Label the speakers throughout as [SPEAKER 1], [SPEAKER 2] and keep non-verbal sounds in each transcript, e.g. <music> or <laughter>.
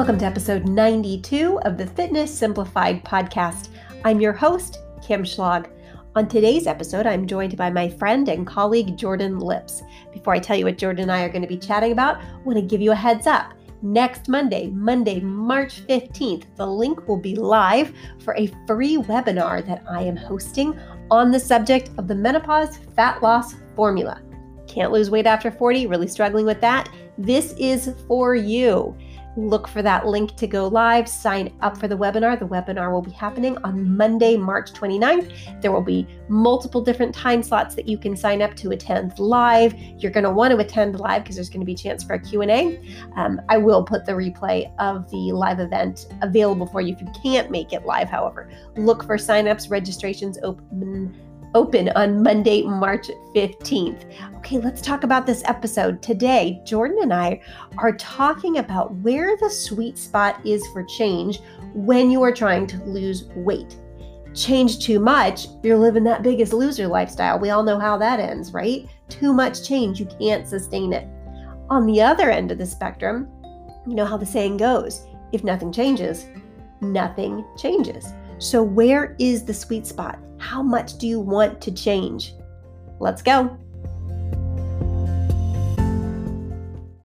[SPEAKER 1] Welcome to episode 92 of the Fitness Simplified podcast. I'm your host, Kim Schlag. On today's episode, I'm joined by my friend and colleague, Jordan Lips. Before I tell you what Jordan and I are going to be chatting about, I want to give you a heads up. Next Monday, Monday, March 15th, the link will be live for a free webinar that I am hosting on the subject of the menopause fat loss formula. Can't lose weight after 40, really struggling with that? This is for you look for that link to go live, sign up for the webinar. The webinar will be happening on Monday, March 29th. There will be multiple different time slots that you can sign up to attend live. You're going to want to attend live because there's going to be a chance for a Q&A. Um, I will put the replay of the live event available for you if you can't make it live, however. Look for signups, registrations open open on Monday, March 15th. Okay, let's talk about this episode. Today, Jordan and I are talking about where the sweet spot is for change when you are trying to lose weight. Change too much, you're living that biggest loser lifestyle. We all know how that ends, right? Too much change, you can't sustain it. On the other end of the spectrum, you know how the saying goes if nothing changes, nothing changes. So, where is the sweet spot? How much do you want to change? Let's go.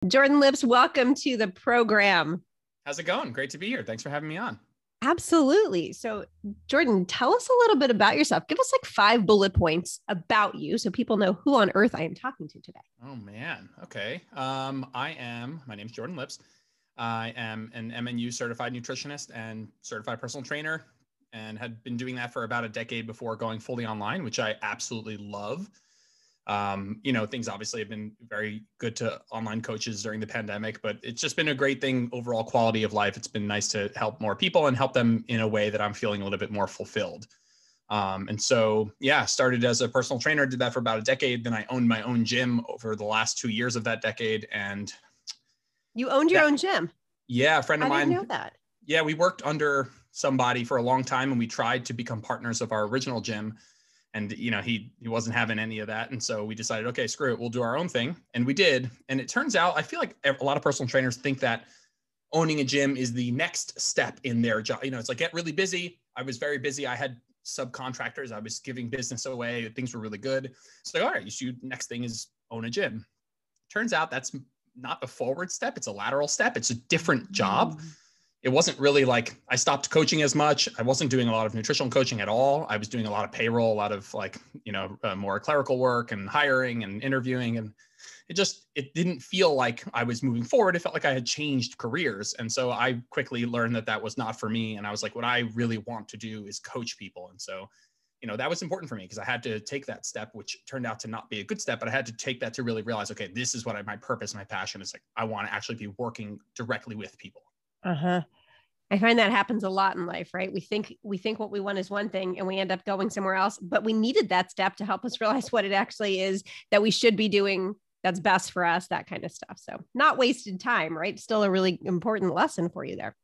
[SPEAKER 1] Jordan Lips, welcome to the program.
[SPEAKER 2] How's it going? Great to be here. Thanks for having me on.
[SPEAKER 1] Absolutely. So, Jordan, tell us a little bit about yourself. Give us like five bullet points about you so people know who on earth I am talking to today.
[SPEAKER 2] Oh, man. Okay. Um, I am, my name is Jordan Lips. I am an MNU certified nutritionist and certified personal trainer and had been doing that for about a decade before going fully online, which I absolutely love. Um, you know, things obviously have been very good to online coaches during the pandemic, but it's just been a great thing overall quality of life. It's been nice to help more people and help them in a way that I'm feeling a little bit more fulfilled. Um, and so, yeah, started as a personal trainer, did that for about a decade. Then I owned my own gym over the last two years of that decade. And
[SPEAKER 1] you owned your that, own gym?
[SPEAKER 2] Yeah, a friend of
[SPEAKER 1] I
[SPEAKER 2] mine.
[SPEAKER 1] know that.
[SPEAKER 2] Yeah, we worked under somebody for a long time and we tried to become partners of our original gym. And you know he he wasn't having any of that. And so we decided okay screw it we'll do our own thing. And we did. And it turns out i feel like a lot of personal trainers think that owning a gym is the next step in their job. You know it's like get really busy. I was very busy. I had subcontractors. I was giving business away. Things were really good. So all right you should next thing is own a gym. Turns out that's not a forward step. It's a lateral step. It's a different job. Mm-hmm it wasn't really like I stopped coaching as much. I wasn't doing a lot of nutritional coaching at all. I was doing a lot of payroll, a lot of like, you know, uh, more clerical work and hiring and interviewing. And it just, it didn't feel like I was moving forward. It felt like I had changed careers. And so I quickly learned that that was not for me. And I was like, what I really want to do is coach people. And so, you know, that was important for me because I had to take that step, which turned out to not be a good step, but I had to take that to really realize, okay, this is what I, my purpose, my passion is like, I want to actually be working directly with people.
[SPEAKER 1] Uh-huh. I find that happens a lot in life, right? We think we think what we want is one thing and we end up going somewhere else, but we needed that step to help us <laughs> realize what it actually is that we should be doing that's best for us, that kind of stuff. So, not wasted time, right? Still a really important lesson for you there.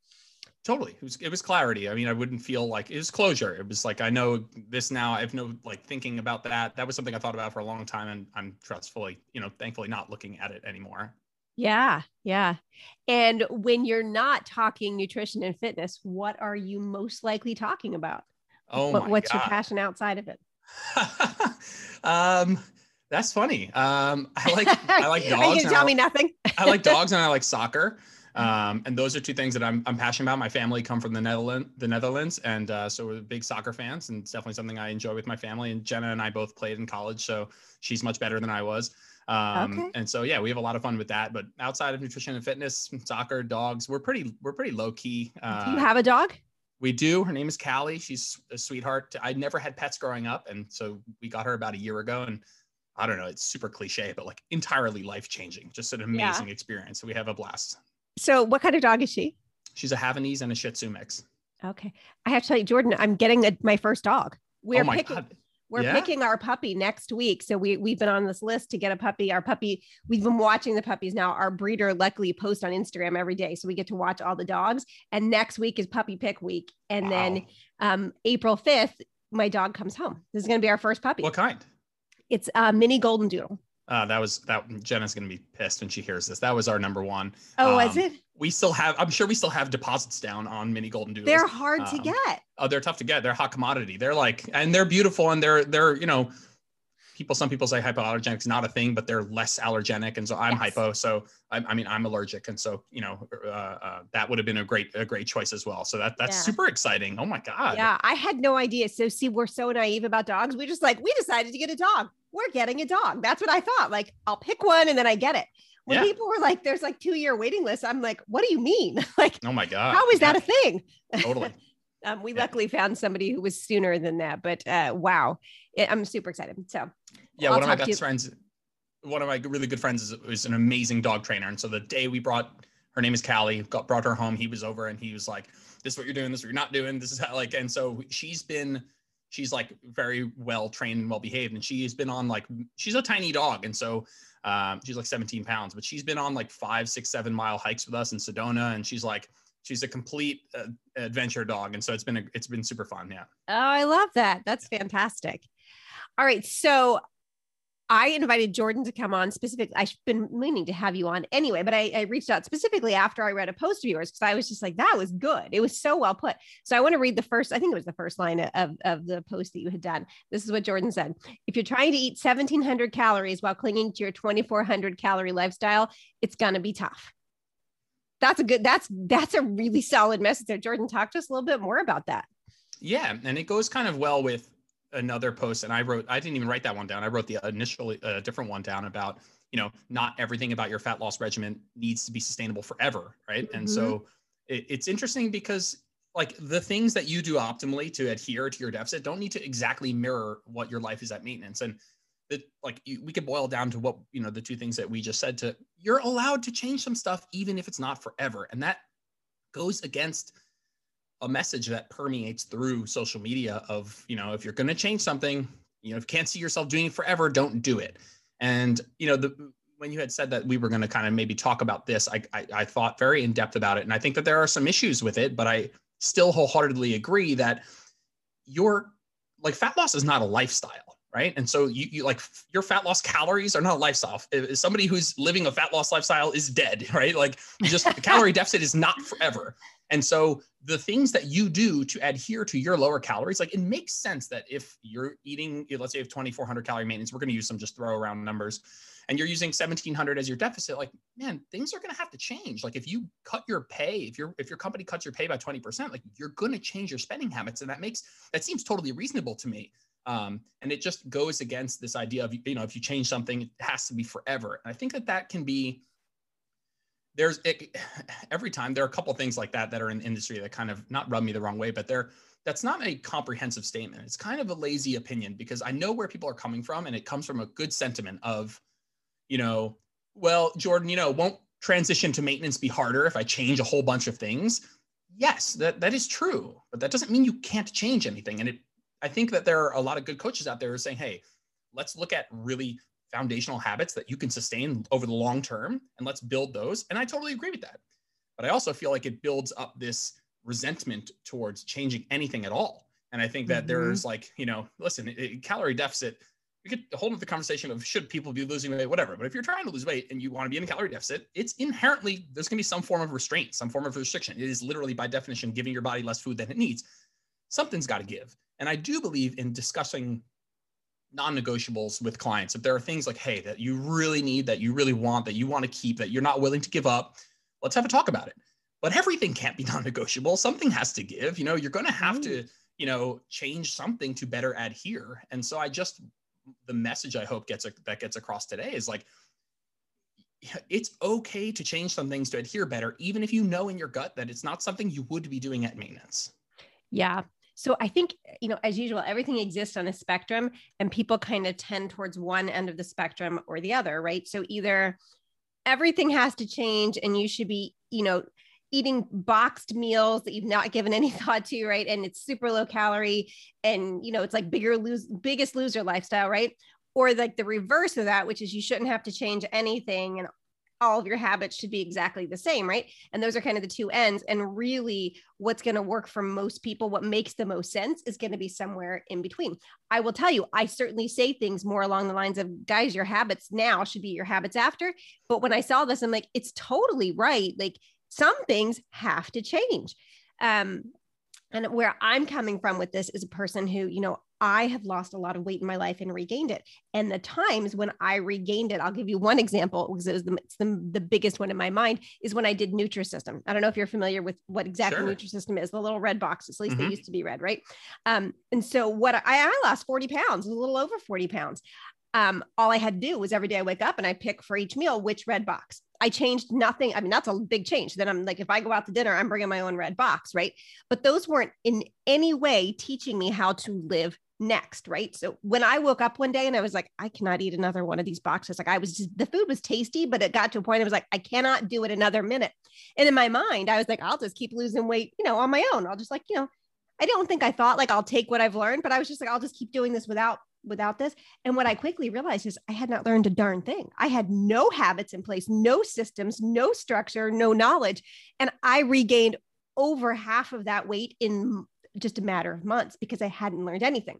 [SPEAKER 2] Totally. It was it was clarity. I mean, I wouldn't feel like it was closure. It was like I know this now. I have no like thinking about that. That was something I thought about for a long time and I'm trustfully, you know, thankfully not looking at it anymore.
[SPEAKER 1] Yeah, yeah. And when you're not talking nutrition and fitness, what are you most likely talking about?
[SPEAKER 2] Oh,
[SPEAKER 1] what, what's God. your passion outside of it? <laughs>
[SPEAKER 2] um, that's funny. Um, I like I like dogs. <laughs>
[SPEAKER 1] are you tell I, me nothing?
[SPEAKER 2] I like <laughs> dogs and I like soccer. Um, and those are two things that I'm, I'm passionate about. My family come from the Netherlands, the Netherlands, and uh, so we're big soccer fans, and it's definitely something I enjoy with my family. And Jenna and I both played in college, so she's much better than I was. Um, okay. And so, yeah, we have a lot of fun with that. But outside of nutrition and fitness, soccer, dogs, we're pretty, we're pretty low key.
[SPEAKER 1] Uh, do you have a dog?
[SPEAKER 2] We do. Her name is Callie. She's a sweetheart. I never had pets growing up, and so we got her about a year ago. And I don't know, it's super cliche, but like entirely life changing. Just an amazing yeah. experience. So we have a blast.
[SPEAKER 1] So, what kind of dog is she?
[SPEAKER 2] She's a Havanese and a Shih Tzu mix.
[SPEAKER 1] Okay, I have to tell you, Jordan, I'm getting a, my first dog. We're
[SPEAKER 2] oh
[SPEAKER 1] picking.
[SPEAKER 2] God.
[SPEAKER 1] We're yeah. picking our puppy next week. So we we've been on this list to get a puppy. Our puppy, we've been watching the puppies now. Our breeder luckily posts on Instagram every day. So we get to watch all the dogs. And next week is puppy pick week. And wow. then um, April 5th, my dog comes home. This is going to be our first puppy.
[SPEAKER 2] What kind?
[SPEAKER 1] It's a mini golden doodle.
[SPEAKER 2] Uh, that was that Jenna's gonna be pissed when she hears this. That was our number one.
[SPEAKER 1] Oh, um, was it?
[SPEAKER 2] We still have. I'm sure we still have deposits down on mini golden doodles.
[SPEAKER 1] They're hard um, to get.
[SPEAKER 2] Oh, they're tough to get. They're hot commodity. They're like, and they're beautiful, and they're they're you know people some people say hypoallergenic is not a thing but they're less allergenic and so i'm yes. hypo so I, I, mean i'm allergic and so you know uh, uh, that would have been a great a great choice as well. So that that's yeah. super exciting. Oh my god.
[SPEAKER 1] Yeah i had no idea. So see we're so naive about dogs. We just like we decided to get a dog. We're getting a dog. That's what i thought. Like i'll pick one and then i get it. When yeah. people were like there's like two year waiting list i'm like what do you mean? <laughs> Like
[SPEAKER 2] oh my god.
[SPEAKER 1] how is yeah. that a thing?
[SPEAKER 2] Totally. <laughs>
[SPEAKER 1] Um, we luckily found somebody who was sooner than that but uh, wow. I'm super excited. So
[SPEAKER 2] yeah, I'll one of my best friends, one of my really good friends is, is an amazing dog trainer. And so the day we brought her name is Callie, got brought her home. He was over and he was like, This is what you're doing, this is what you're not doing. This is how like, and so she's been she's like very well trained and well behaved. And she's been on like she's a tiny dog. And so um, she's like 17 pounds, but she's been on like five, six, seven mile hikes with us in Sedona. And she's like, she's a complete uh, adventure dog. And so it's been, a, it's been super fun. Yeah.
[SPEAKER 1] Oh, I love that. That's fantastic. All right. So I invited Jordan to come on specifically. I've been meaning to have you on anyway, but I, I reached out specifically after I read a post of yours because I was just like, that was good. It was so well put. So I want to read the first, I think it was the first line of, of the post that you had done. This is what Jordan said. If you're trying to eat 1700 calories while clinging to your 2400 calorie lifestyle, it's going to be tough. That's a good, that's, that's a really solid message there. Jordan, talk to us a little bit more about that.
[SPEAKER 2] Yeah. And it goes kind of well with another post and I wrote, I didn't even write that one down. I wrote the initial, uh, different one down about, you know, not everything about your fat loss regimen needs to be sustainable forever. Right. Mm-hmm. And so mm-hmm. it, it's interesting because like the things that you do optimally to adhere to your deficit don't need to exactly mirror what your life is at maintenance. And that like you, we could boil down to what, you know, the two things that we just said to you're allowed to change some stuff, even if it's not forever. And that goes against a message that permeates through social media of you know if you're going to change something you know if you can't see yourself doing it forever don't do it. And you know the when you had said that we were going to kind of maybe talk about this I, I, I thought very in depth about it and i think that there are some issues with it but i still wholeheartedly agree that your like fat loss is not a lifestyle right? And so you, you like your fat loss calories are not a lifestyle. If somebody who's living a fat loss lifestyle is dead <laughs> right? Like just the calorie deficit is not forever and so the things that you do to adhere to your lower calories, like it makes sense that if you're eating, let's say have 2,400 calorie maintenance, we're going to use some just throw around numbers and you're using 1700 as your deficit, like, man, things are going to have to change. Like if you cut your pay, if your, if your company cuts your pay by 20%, like you're going to change your spending habits. And that makes, that seems totally reasonable to me. Um, and it just goes against this idea of, you know, if you change something, it has to be forever. And I think that that can be, there's it, <sighs> every time there are a couple things like that that are in the industry that kind of not rub me the wrong way, but they're that's not a comprehensive statement. It's kind of a lazy opinion because I know where people are coming from, and it comes from a good sentiment of, you know, well, Jordan, you know, won't transition to maintenance be harder if I change a whole bunch of things? Yes, that that is true, but that doesn't mean you can't change anything. And it, I think that there are a lot of good coaches out there saying, hey, let's look at really foundational habits that you can sustain over the long term and let's build those. And i totally agree with that. But i also feel like it builds up this resentment towards changing anything at all. And i think that mm-hmm. there's like you know listen it, calorie deficit we could hold up the conversation of should people be losing weight whatever. But if you're trying to lose weight and you want to be in a calorie deficit it's inherently there's going to be some form of restraint some form of restriction. It is literally by definition giving your body less food than it needs. Something's got to give. And i do believe in discussing non-negotiables with clients. If there are things like hey that you really need that you really want that you want to keep that you're not willing to give up let's have a talk about it. But everything can't be <laughs> non-negotiable. Something has to give you know? You're going to have to mm. you know change something to better adhere. And so i just the message i hope gets that gets across today is like it's okay to change some things to adhere better even if you know in your gut that it's not something you would be doing at maintenance.
[SPEAKER 1] Yeah so I think, you know, as usual, everything exists on a spectrum and people kind of tend towards one end of the spectrum or the other, right? So either everything has to change and you should be, you know, eating boxed meals that you've not given any <laughs> thought to, right? And it's super low calorie and, you know, it's like bigger lose biggest loser lifestyle, right? Or like the reverse of that, which is you shouldn't have to change anything and all of your habits should be exactly the same, right? And those are kind of the two ends. And really, what's going to work for most people, what makes the most sense is going to be somewhere in between. I will tell you, I certainly say things more along the lines of, guys, your habits now should be your habits after. But when I saw this, I'm like, it's totally right. Like some things have to change. Um, and where I'm coming from with this is a person who, you know, I have lost a lot of weight in my life and regained it. And the times when I regained it, I'll give you one example because it was the, it's the, the biggest one in my mind is when I did Nutrisystem. I don't know if you're familiar with what exactly sure. Nutrisystem is, the little red boxes, at least mm-hmm. they used to be red, right? Um, and so what I, I lost 40 pounds, a little over 40 pounds. Um, all I had to do was every day I wake up and I pick for each meal which red box. I changed nothing. I mean, that's a big change. Then I'm like, if I go out to dinner, I'm bringing my own red box, right? But those weren't in any way teaching me how to live next, right? So when I woke up one day and I was like, I cannot eat another one of these boxes. Like I was just, the food was tasty, but it got to a point I was like, I cannot do it another minute. And in my mind, I was like, I'll just keep losing weight, you know, on my own. I'll just like, you know, I don't think I thought like I'll take what I've learned, but I was just like, I'll just keep doing this without without this. And what I quickly realized is I had not learned a darn thing. I had no habits in place, no systems, no structure, no knowledge. And I regained over half of that weight in just a matter of months because I hadn't learned anything.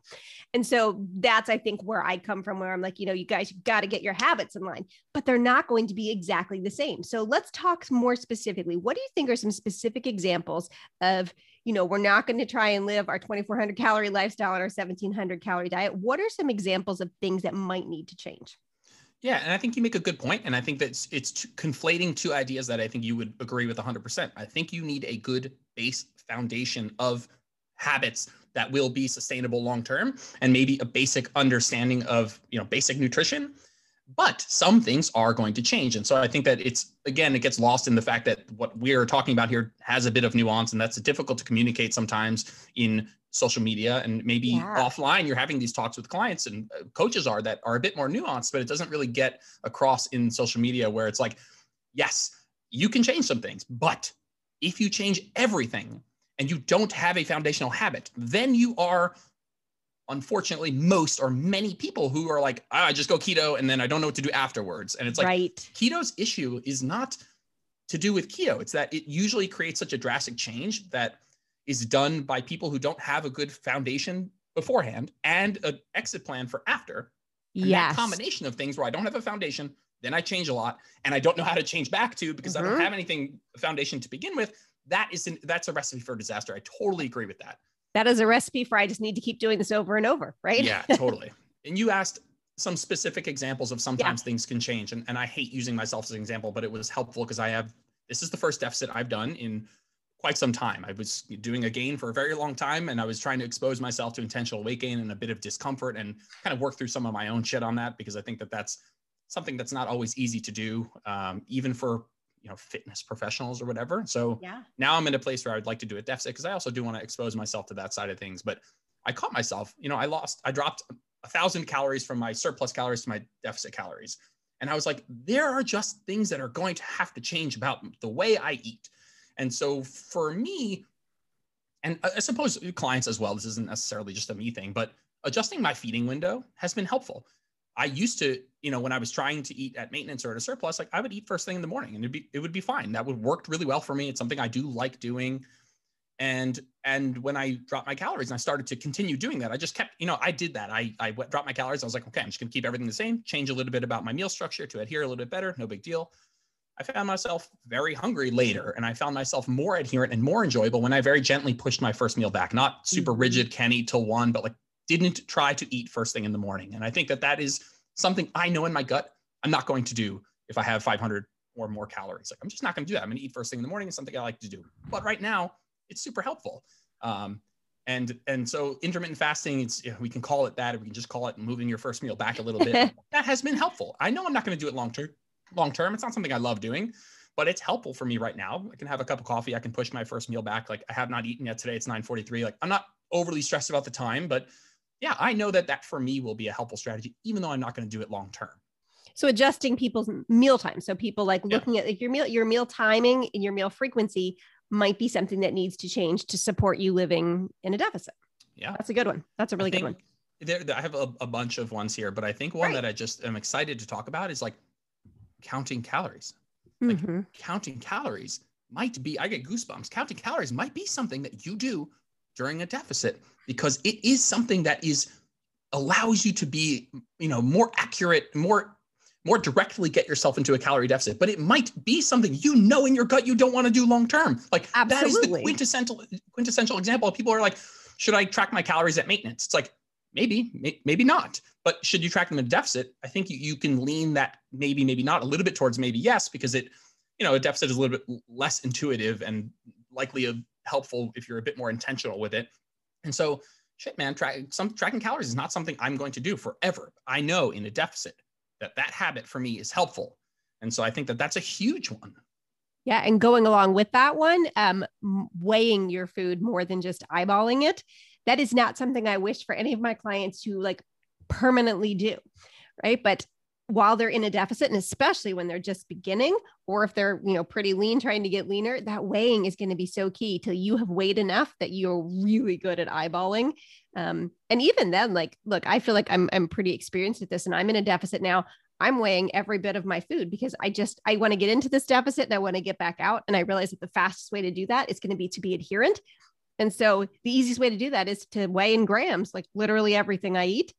[SPEAKER 1] And so that's, I think, where I come from, where I'm like, you know, you guys got to get your habits in line, but they're not going to be exactly the same. So let's talk more specifically. What do you think are some specific examples of, you know, we're not going to try and live our 2400 calorie lifestyle on our 1700 calorie diet? What are some examples of things that might need to change?
[SPEAKER 2] Yeah, and I think you make a good point, and I think that it's, it's conflating two ideas that I think you would agree with 100%. I think you need a good base foundation of habits that will be sustainable long term and maybe a basic understanding of you know basic nutrition but some things are going to change and so i think that it's again it gets lost in the fact that what we're talking about here has a bit of nuance and that's difficult to communicate sometimes in social media and maybe yeah. offline you're having these talks with clients and uh, coaches are that are a bit more nuanced but it doesn't really get across in social media where it's like yes you can change some things but if you change everything and you don't have a foundational habit, then you are unfortunately most or many people who are like, oh, I just go keto and then I don't know what to do afterwards. And it's like right. keto's issue is not to do with keto. It's that it usually creates such a drastic change that is done by people who don't have a good foundation beforehand and an exit plan for after. And yes. combination of things where I don't have a foundation, then I change a lot, and I don't know how to change back to because mm-hmm. I don't mm-hmm. have anything foundation to begin with that is an, that's a recipe for disaster. I totally agree with that.
[SPEAKER 1] That is a recipe for I just need to keep doing this over and over, right?
[SPEAKER 2] Yeah, <laughs> totally. and you asked some specific examples of sometimes yeah. things can change. And, and I hate using myself as an example, but it was helpful because I have this is the first deficit I've done in quite some time. I was doing a gain for a very long time and I was trying to expose myself to intentional weight gain and a bit of discomfort and kind of work through some of my own shit on that because I think that that's something that's not always easy to do, um, even for you know fitness professionals or whatever. So yeah. now i'm in a place where i would like to do a deficit because i also do want to expose myself to that side of things. But i caught myself you know i lost i dropped a thousand calories from my surplus calories to my deficit calories. And i was like there are just things that are going to have to change about the way i eat. And so for me and i suppose clients as well this isn't necessarily just a me thing but adjusting my feeding window has been helpful I used to, you know, when I was trying to eat at maintenance or at a surplus, like I would eat first thing in the morning and it'd be it would be fine. That would worked really well for me. It's something I do like doing. And and when I dropped my calories and I started to continue doing that, I just kept, you know, I did that. I I dropped my calories. I was like, okay, I'm just gonna keep everything the same, change a little bit about my meal structure to adhere a little bit better, no big deal. I found myself very hungry later and I found myself more adherent and more enjoyable when I very gently pushed my first meal back, not super mm-hmm. rigid, can eat till one, but like didn't try to eat first thing in the morning. And I think that that is something I know in my gut I'm not going to do if I have 500 or more calories. Like I'm just not going to do that. I'm going to eat first thing in the morning. It's something I like to do. But right now, it's super helpful. Um, and and so intermittent fasting, it's you know, we can call it that, or we can just call it moving your first meal back a little bit. <laughs> that has been helpful. I know I'm not going to do it long term. Long term, it's not something I love doing, but it's helpful for me right now. I can have a cup of coffee. I can push my first meal back. Like I have not eaten yet today. It's 9:43. Like I'm not overly stressed about the time, but yeah, I know that that for me will be a helpful strategy, even though I'm not going to do it long term.
[SPEAKER 1] So adjusting people's meal time. So people like looking yeah. at like your meal, your meal timing and your meal frequency might be something that needs to change to support you living in a deficit.
[SPEAKER 2] Yeah,
[SPEAKER 1] that's a good one. That's a really good one.
[SPEAKER 2] There, I have a, a, bunch of ones here, but I think one right. that I just am excited to talk about is like counting calories. like mm-hmm. counting calories might be, I get goosebumps. Counting calories might be something that you do during a deficit because it is something that is allows you to be, you know, more accurate, more more directly get yourself into a calorie deficit, but it might be something you know in your gut you don't want to do long term. Like Absolutely. that is the quintessential quintessential example. People are like, should I track my calories at maintenance? It's like maybe, maybe not. But should you track them in deficit? I think you, you can lean that maybe, maybe not a little bit towards maybe yes, because it, you know, a deficit is a little bit less intuitive and likely a, helpful if you're a bit more intentional with it. And so, shit, man, track, some tracking calories is not something I'm going to do forever. I know in a deficit that that habit for me is helpful. And so I think that that's a huge one.
[SPEAKER 1] Yeah. And going along with that one, um, weighing your food more than just eyeballing it. That is not something I wish for any of my clients to like permanently do. Right. But while they're in a deficit and especially when they're just beginning or if they're you know pretty lean trying to get leaner that weighing is going to be so key till you have weighed enough that you're really good at eyeballing. Um, and even then like look i feel like I'm, I'm pretty experienced at this and i'm in a deficit now. I'm weighing every bit of my food because i just i want to get into this deficit and i want to get back out and i realize that the fastest way to do that is going to be to be adherent. And so the easiest way to do that is to weigh in grams like literally everything i eat.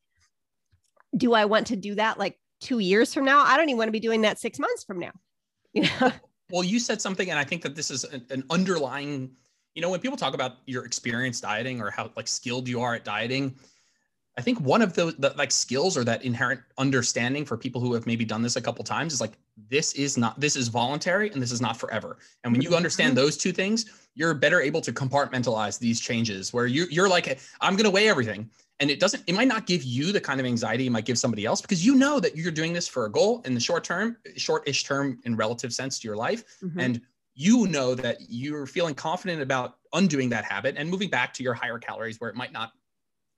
[SPEAKER 1] Do I want to do that like two years from now. I don't even want to be doing that six months from now. <laughs> You know?
[SPEAKER 2] Well, you said something, and I think that this is an, underlying, you know, when people talk about your experience dieting or how like skilled you are at dieting, I think one of the, the like skills or that inherent understanding for people who have maybe done this a couple times is like this is not this is voluntary and this is not forever. And when you understand mm-hmm. those two things, you're better able to compartmentalize these changes where you you're like I'm going to weigh everything and it doesn't it might not give you the kind of anxiety it might give somebody else because you know that you're doing this for a goal in the short term short-ish term in relative sense to your life mm-hmm. and you know that you're feeling confident about undoing that habit and moving back to your higher calories where it might not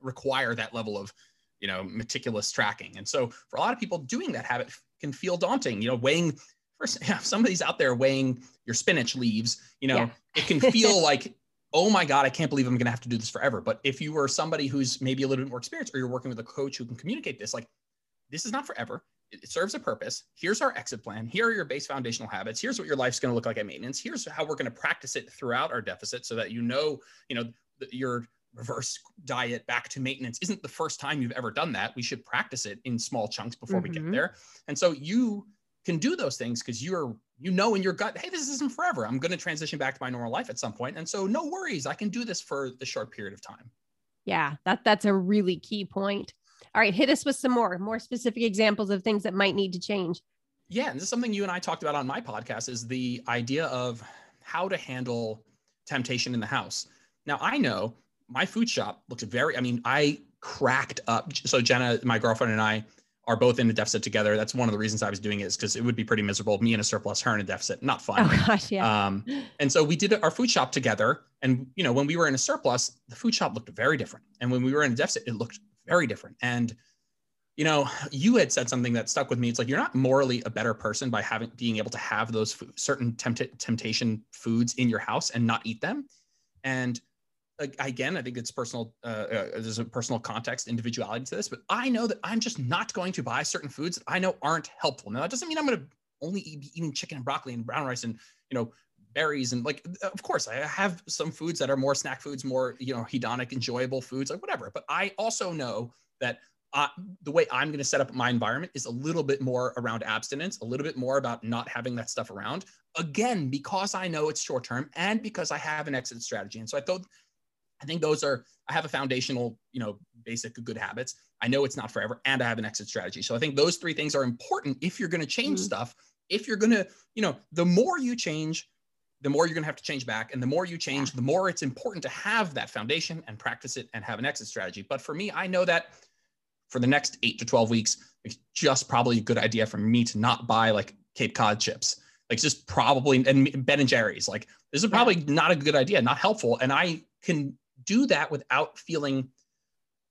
[SPEAKER 2] require that level of you know meticulous tracking and so for a lot of people doing that habit can feel daunting you know weighing first if <laughs> somebody's out there weighing your spinach leaves you know yeah. it can feel <laughs> like oh my God, I can't believe I'm going to have to do this forever. But if you are somebody who's maybe a little bit more experienced or you're working with a coach who can communicate this, like, this is not forever. It serves a purpose. Here's our exit plan. Here are your base foundational habits. Here's what your life's going to look like at maintenance. Here's how we're going to practice it throughout our deficit so that you know, you know, your reverse diet back to maintenance isn't the first time you've ever done that. We should practice it in small chunks before mm-hmm. we get mm-hmm. there. And so you can do those things because you're you know in your gut hey this isn't forever. I'm going to transition back to my normal life at some point. And so no worries. I can do this for the short period of time.
[SPEAKER 1] Yeah that that's a really key point. All right hit us with some more more specific examples of things that might need to change.
[SPEAKER 2] Yeah and this is something you and i talked about on my podcast is the idea of how to handle temptation in the house. Now i know my food shop looks very i mean i cracked up so jenna my girlfriend and i are both in a deficit together. That's one of the reasons I was doing it is because it would be pretty miserable. Me in a surplus, her in a deficit, not fun.
[SPEAKER 1] Oh gosh, yeah.
[SPEAKER 2] Um, and so we did our food shop together. And you know, when we were in a surplus, the food shop looked very different. And when we were in a deficit, it looked very different. And you know, you had said something that stuck with me. It's like you're not morally a better person by having being able to have those food, certain tempt- temptation foods in your house and not eat them. And again, I think it's personal. Uh, uh, there's a personal context, individuality to this, but I know that I'm just not going to buy certain foods that I know aren't helpful. Now, that doesn't mean I'm going to only be eating chicken and broccoli and brown rice and you know berries and like. Of course, I have some foods that are more snack foods, more you know hedonic, enjoyable foods, like whatever. But I also know that uh, the way I'm going to set up my environment is a little bit more around abstinence, a little bit more about not having that stuff around. Again, because I know it's short term and because I have an exit strategy. And so I thought I think those are, I have a foundational, you know, basic good habits. I know it's not forever and I have an exit strategy. So I think those three things are important if you're going to change mm-hmm. stuff. If you're going to, you know, the more you change, the more you're going to have to change back. And the more you change, the more it's important to have that foundation and practice it and have an exit strategy. But for me, I know that for the next eight to 12 weeks, it's just probably a good idea for me to not buy like Cape Cod chips. Like just probably, and Ben and Jerry's, like this is probably not a good idea, not helpful. And I can do that without feeling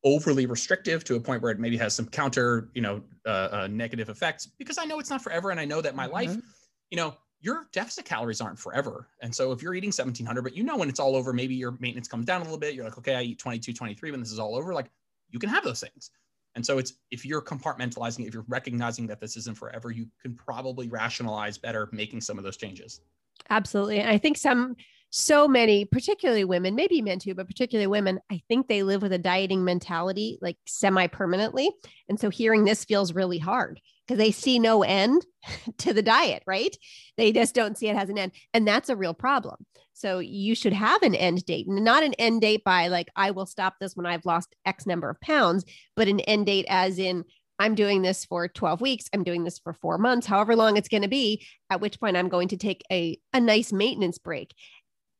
[SPEAKER 2] overly restrictive to a point where it maybe has some counter, you know, uh, uh, negative effects because I know it's not forever. And I know that my mm-hmm. life, you know, your deficit calories aren't forever. And so if you're eating 1700, but you know, when it's all over, maybe your maintenance comes down a little bit. You're like, okay, I eat 22, 23 when this is all over. Like you can have those things. And so it's if you're compartmentalizing if you're recognizing that this isn't forever, you can probably rationalize better making some of those changes.
[SPEAKER 1] Absolutely. And I think some so many, particularly women, maybe men too, but particularly women, I think they live with a dieting mentality like semi permanently. And so hearing this feels really hard because they see no end <laughs> to the diet, right? They just don't see it has an end. And that's a real problem. So you should have an end date not an end date by like, I will stop this when I've lost X number of pounds, but an end date as in, I'm doing this for 12 weeks. I'm doing this for four months, however long it's going to be, at which point I'm going to take a, a nice maintenance break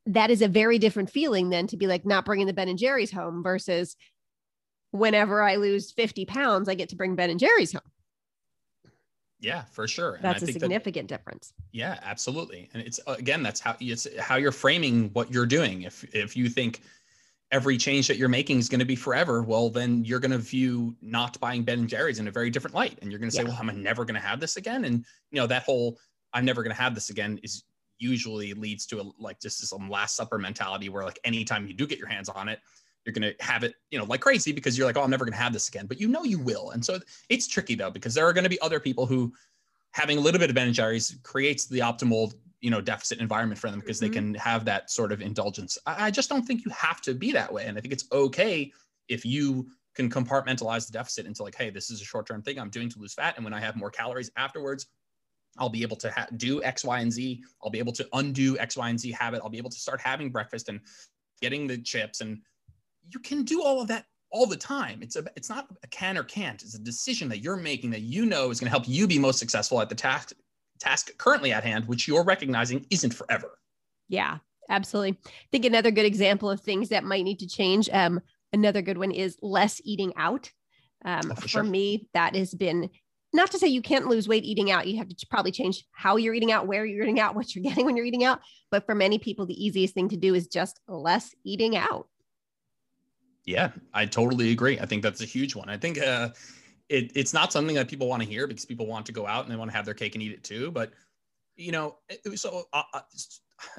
[SPEAKER 1] that is a very different feeling than to be like not bringing the Ben and Jerry's home versus whenever I lose 50 pounds, I get to bring Ben and Jerry's home.
[SPEAKER 2] Yeah, for sure.
[SPEAKER 1] And that's a significant that, difference.
[SPEAKER 2] Yeah, absolutely. And it's uh, again, that's how it's how you're framing what you're doing. If if you think every change that you're making is going to be forever, well, then you're going to view not buying Ben and Jerry's in a very different light, and you're going to say, yeah. "Well, am never going to have this again?" And you know that whole "I'm never going to have this again" is usually leads to a, like just some last supper mentality where like anytime you do get your hands on it you're going to have it you know like crazy because you're like oh i'm never going to have this again. But you know you will. And so it's tricky though because there are going to be other people who having a little bit of ben and jerry's creates the optimal you know deficit environment for them because mm-hmm. they can have that sort of indulgence. I, I just don't think you have to be that way. And i think it's okay if you can compartmentalize the deficit into like hey this is a short-term thing. I'm doing to lose fat. And when i have more calories afterwards I'll be able to ha- do X, Y, and Z. I'll be able to undo X, Y, and Z habit. I'll be able to start having breakfast and getting the chips. And you can do all of that all the time. It's a it's not a can or can't. It's a decision that you're making that you know is going to help you be most successful at the task task currently at hand, which you're recognizing isn't forever.
[SPEAKER 1] Yeah, absolutely. I think another good example of things that might need to change. Um, another good one is less eating out. Um, oh, for, for sure. me, that has been not to say you can't lose weight eating out. You have to probably change how you're eating out, where you're eating out, <laughs> what you're getting when you're eating out. But for many people, the easiest thing to do is just less eating out.
[SPEAKER 2] Yeah, I totally agree. I think that's a huge one. I think uh, it, it's not something that people want to hear because people want to go out and they want to have their cake and eat it too. But you know, so uh, uh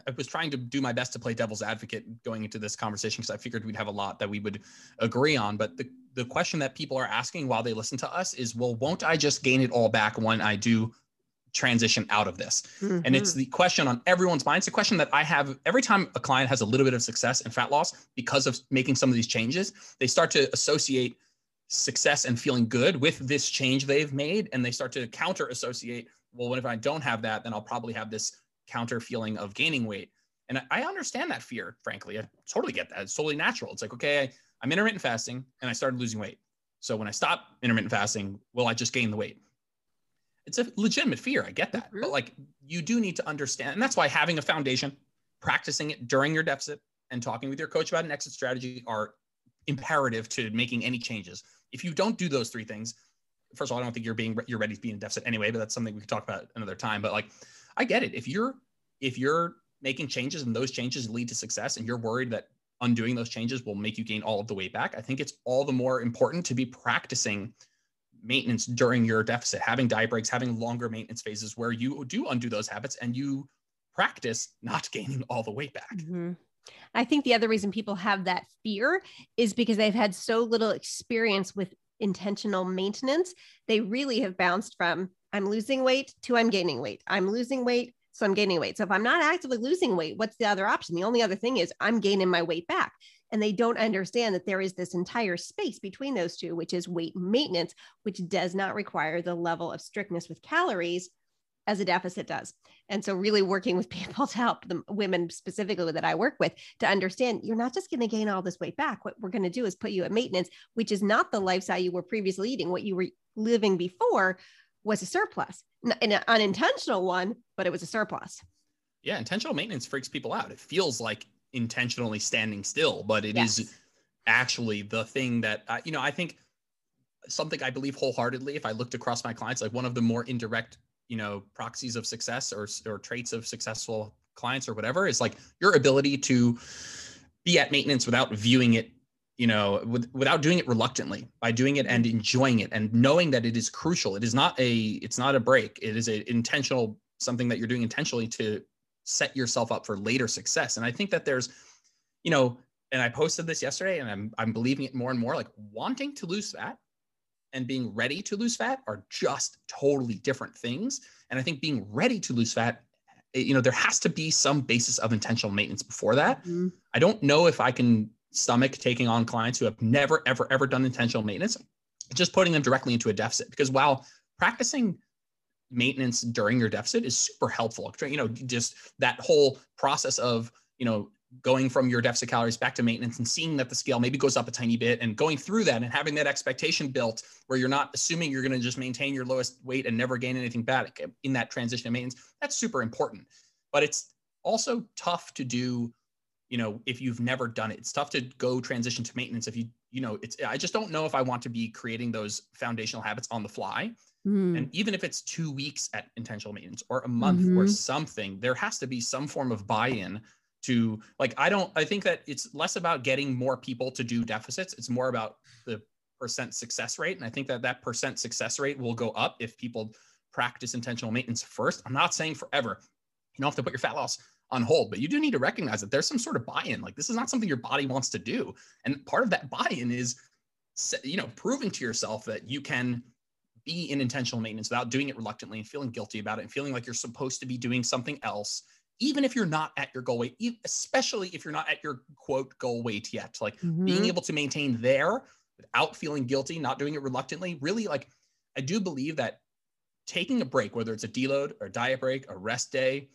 [SPEAKER 2] I was trying to do my best to play devil's advocate going into this conversation because I figured we'd have a lot that we would agree on. But the, the question that people are asking while they listen to us is, well, won't I just gain it all back when I do transition out of this? Mm-hmm. And it's mm-hmm. the question on everyone's mind. It's a question that I have every time a client has a little bit of success in fat loss because of making some of these changes, they start to associate success and feeling good with this change they've made. And they start to counter associate, well, what if I don't have that? Then I'll probably have this counter feeling of gaining weight. And I understand that fear, frankly. I totally get that. It's totally natural. It's like, okay, I'm intermittent fasting and I started losing weight. So when I stop intermittent fasting, will I just gain the weight? It's a legitimate fear. I get that. Mm-hmm. But like you do need to understand. And that's why having a foundation, practicing it during your deficit, and talking with your coach about an exit strategy are imperative to making any changes. If you don't do those three things, first of all, I don't think you're being you're ready to be in deficit anyway, but that's something we could talk about another time. But like I get it. If you're if you're making changes and those changes lead to success and you're worried that undoing those changes will make you gain all of the weight back, I think it's all the more important to be practicing maintenance during your deficit, having diet breaks, having longer maintenance phases where you do undo those habits and you practice not <laughs> gaining all the weight back.
[SPEAKER 1] Mm-hmm. I think the other reason people have that fear is because they've had so little experience with intentional maintenance. They really have bounced from I'm losing weight to I'm gaining weight. I'm losing weight, so I'm gaining weight. So if I'm not actively losing weight, what's the other option? The only other thing is I'm gaining my weight back. And they don't understand that there is this entire space between those two, which is weight maintenance, which does not require the level of strictness with calories as a deficit does. And so, really working with <laughs> people to help the women specifically that I work with to understand you're not just going to gain all this weight back. What we're going to do is put you at maintenance, which is not the lifestyle you were previously eating, what you were living before, was a surplus, an unintentional one, but it was a surplus.
[SPEAKER 2] Yeah, intentional maintenance freaks people out. It feels like intentionally standing still, but it yes. is actually the thing that uh, you know. I think something I believe wholeheartedly. If I looked across my clients, like one of the more indirect, you know, proxies of success or or traits of successful clients or whatever is like your ability to be at maintenance without viewing it you know with, without doing it reluctantly by doing it and enjoying it and knowing that it is crucial it is not a it's not a break it is an intentional something that you're doing intentionally to set yourself up for later success and i think that there's you know and i posted this yesterday and i'm i'm believing it more and more like wanting to lose fat and being ready to lose fat are just totally different things. And I think being ready to lose fat, eh, you know, there has to be some basis of intentional maintenance before that. Mm-hmm. I don't know if I can stomach taking on clients who have never, ever, ever done intentional maintenance, just putting them directly into a deficit. Because while practicing maintenance during your deficit is super helpful, you know, just that whole process of, you know, going from your deficit calories back to maintenance and seeing that the scale maybe goes up a tiny bit and going through that and having that expectation built where you're not assuming you're going to just maintain your lowest weight and never gain anything back in that transition of maintenance that's super important but it's also tough to do you know if you've never done it. It's tough to go transition to maintenance if you you know it's i just don't know if i want to be creating those foundational habits on the fly. Mm. and even if it's two weeks at intentional maintenance or a month mm-hmm. or something there has to be some form of buy-in to like i don't i think that it's less about getting more people to do deficits. It's more about the percent success rate. And i think that that percent success rate will go up if people practice intentional maintenance first. I'm not saying forever. You don't have to put your fat loss on hold but you do need to recognize that there's some sort of buy-in like this is not something your body wants to do and part of that buy-in is you know proving to yourself that you can be in intentional maintenance without doing it reluctantly and feeling guilty about it and feeling like you're supposed to be doing something else even if you're not at your goal weight, especially if you're not at your quote goal weight yet, like mm-hmm. being able to maintain there without feeling guilty, not doing it reluctantly, really like I do believe that taking a break, whether it's a deload or a diet break, a rest day,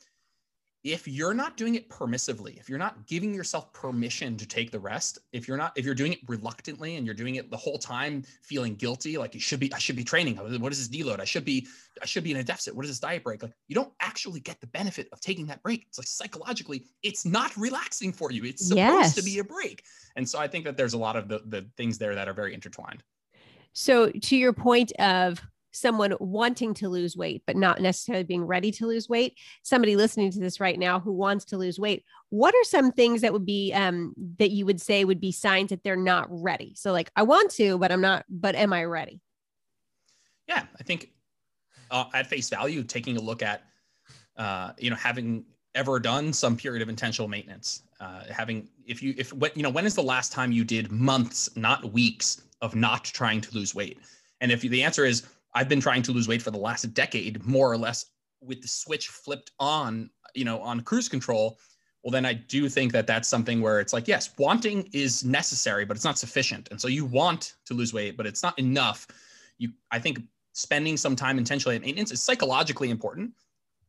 [SPEAKER 2] if you're not doing it permissively, if you're not giving yourself permission to take the rest, if you're not, if you're doing it reluctantly and you're doing it the whole time feeling guilty, like you should be, I should be training. What is this deload? I should be, I should be in a deficit. What is this diet break? Like you don't actually get the benefit of taking that break. It's like psychologically, it's not relaxing for you. It's supposed yes. to be a break. And so I think that there's a lot of the, the things there that are very intertwined.
[SPEAKER 1] So to your point of someone wanting to lose weight, but not necessarily being ready to lose weight, somebody listening to this right now who wants to lose weight, what are some things that would be um, that you would say would be signs that they're not ready? So, like, I want to, but I'm not, but am I ready?
[SPEAKER 2] Yeah, I think uh, at face value, taking a look at, uh, you know, having ever done some period of intentional maintenance, uh, having, if you, if, what, you know, when is the last time you did months, not weeks of not trying to lose weight? And if the answer is, I've been trying to lose weight for the last decade, more or less, with the switch flipped on, you know, on cruise control. Well, then I do think that that's something where it's like, yes, wanting is necessary, but it's not sufficient. And so you want to lose weight, but it's not enough. You, I think, spending some time intentionally at maintenance is psychologically important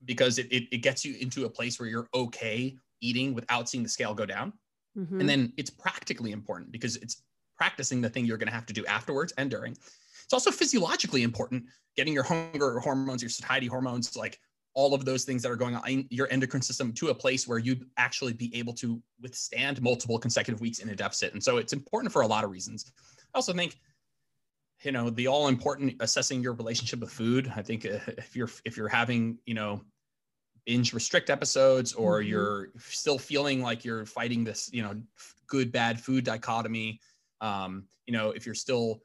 [SPEAKER 2] because it, it, it gets you into a place where you're okay eating without seeing the scale go down. Mm-hmm. And then it's practically important because it's practicing the thing you're going to have to do afterwards and during. It's also physiologically important getting your hunger hormones, your satiety hormones, like all of those things that are going on in your endocrine system to a place where you'd actually be able to withstand multiple consecutive weeks in a deficit. And so it's important for a lot of reasons. I also think you know the all important assessing your relationship with food i think uh, if you're if you're having you know binge restrict episodes or mm-hmm. you're still feeling like you're fighting this you know good bad food dichotomy um, you know if you're still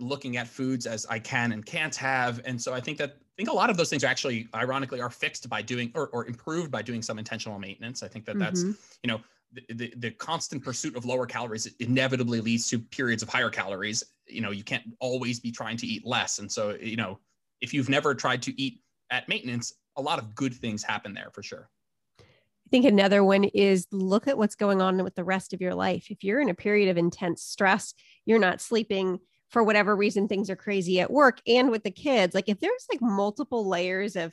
[SPEAKER 2] looking at foods as I can and can't have. And so I think that I think a lot of those things are actually ironically are fixed by doing or, or improved by doing some intentional maintenance. I think that mm-hmm. that's, you know, the, the, the, constant pursuit of lower calories inevitably leads to periods of higher calories. You know, you can't always be trying to eat less. And so, you know, if you've never tried to eat at maintenance, a lot of good things happen there for sure.
[SPEAKER 1] I think another one is look at what's going on with the rest of your life. If you're in a period of intense stress, you're not sleeping, for whatever reason things are crazy at work and with the kids like if there's like multiple layers of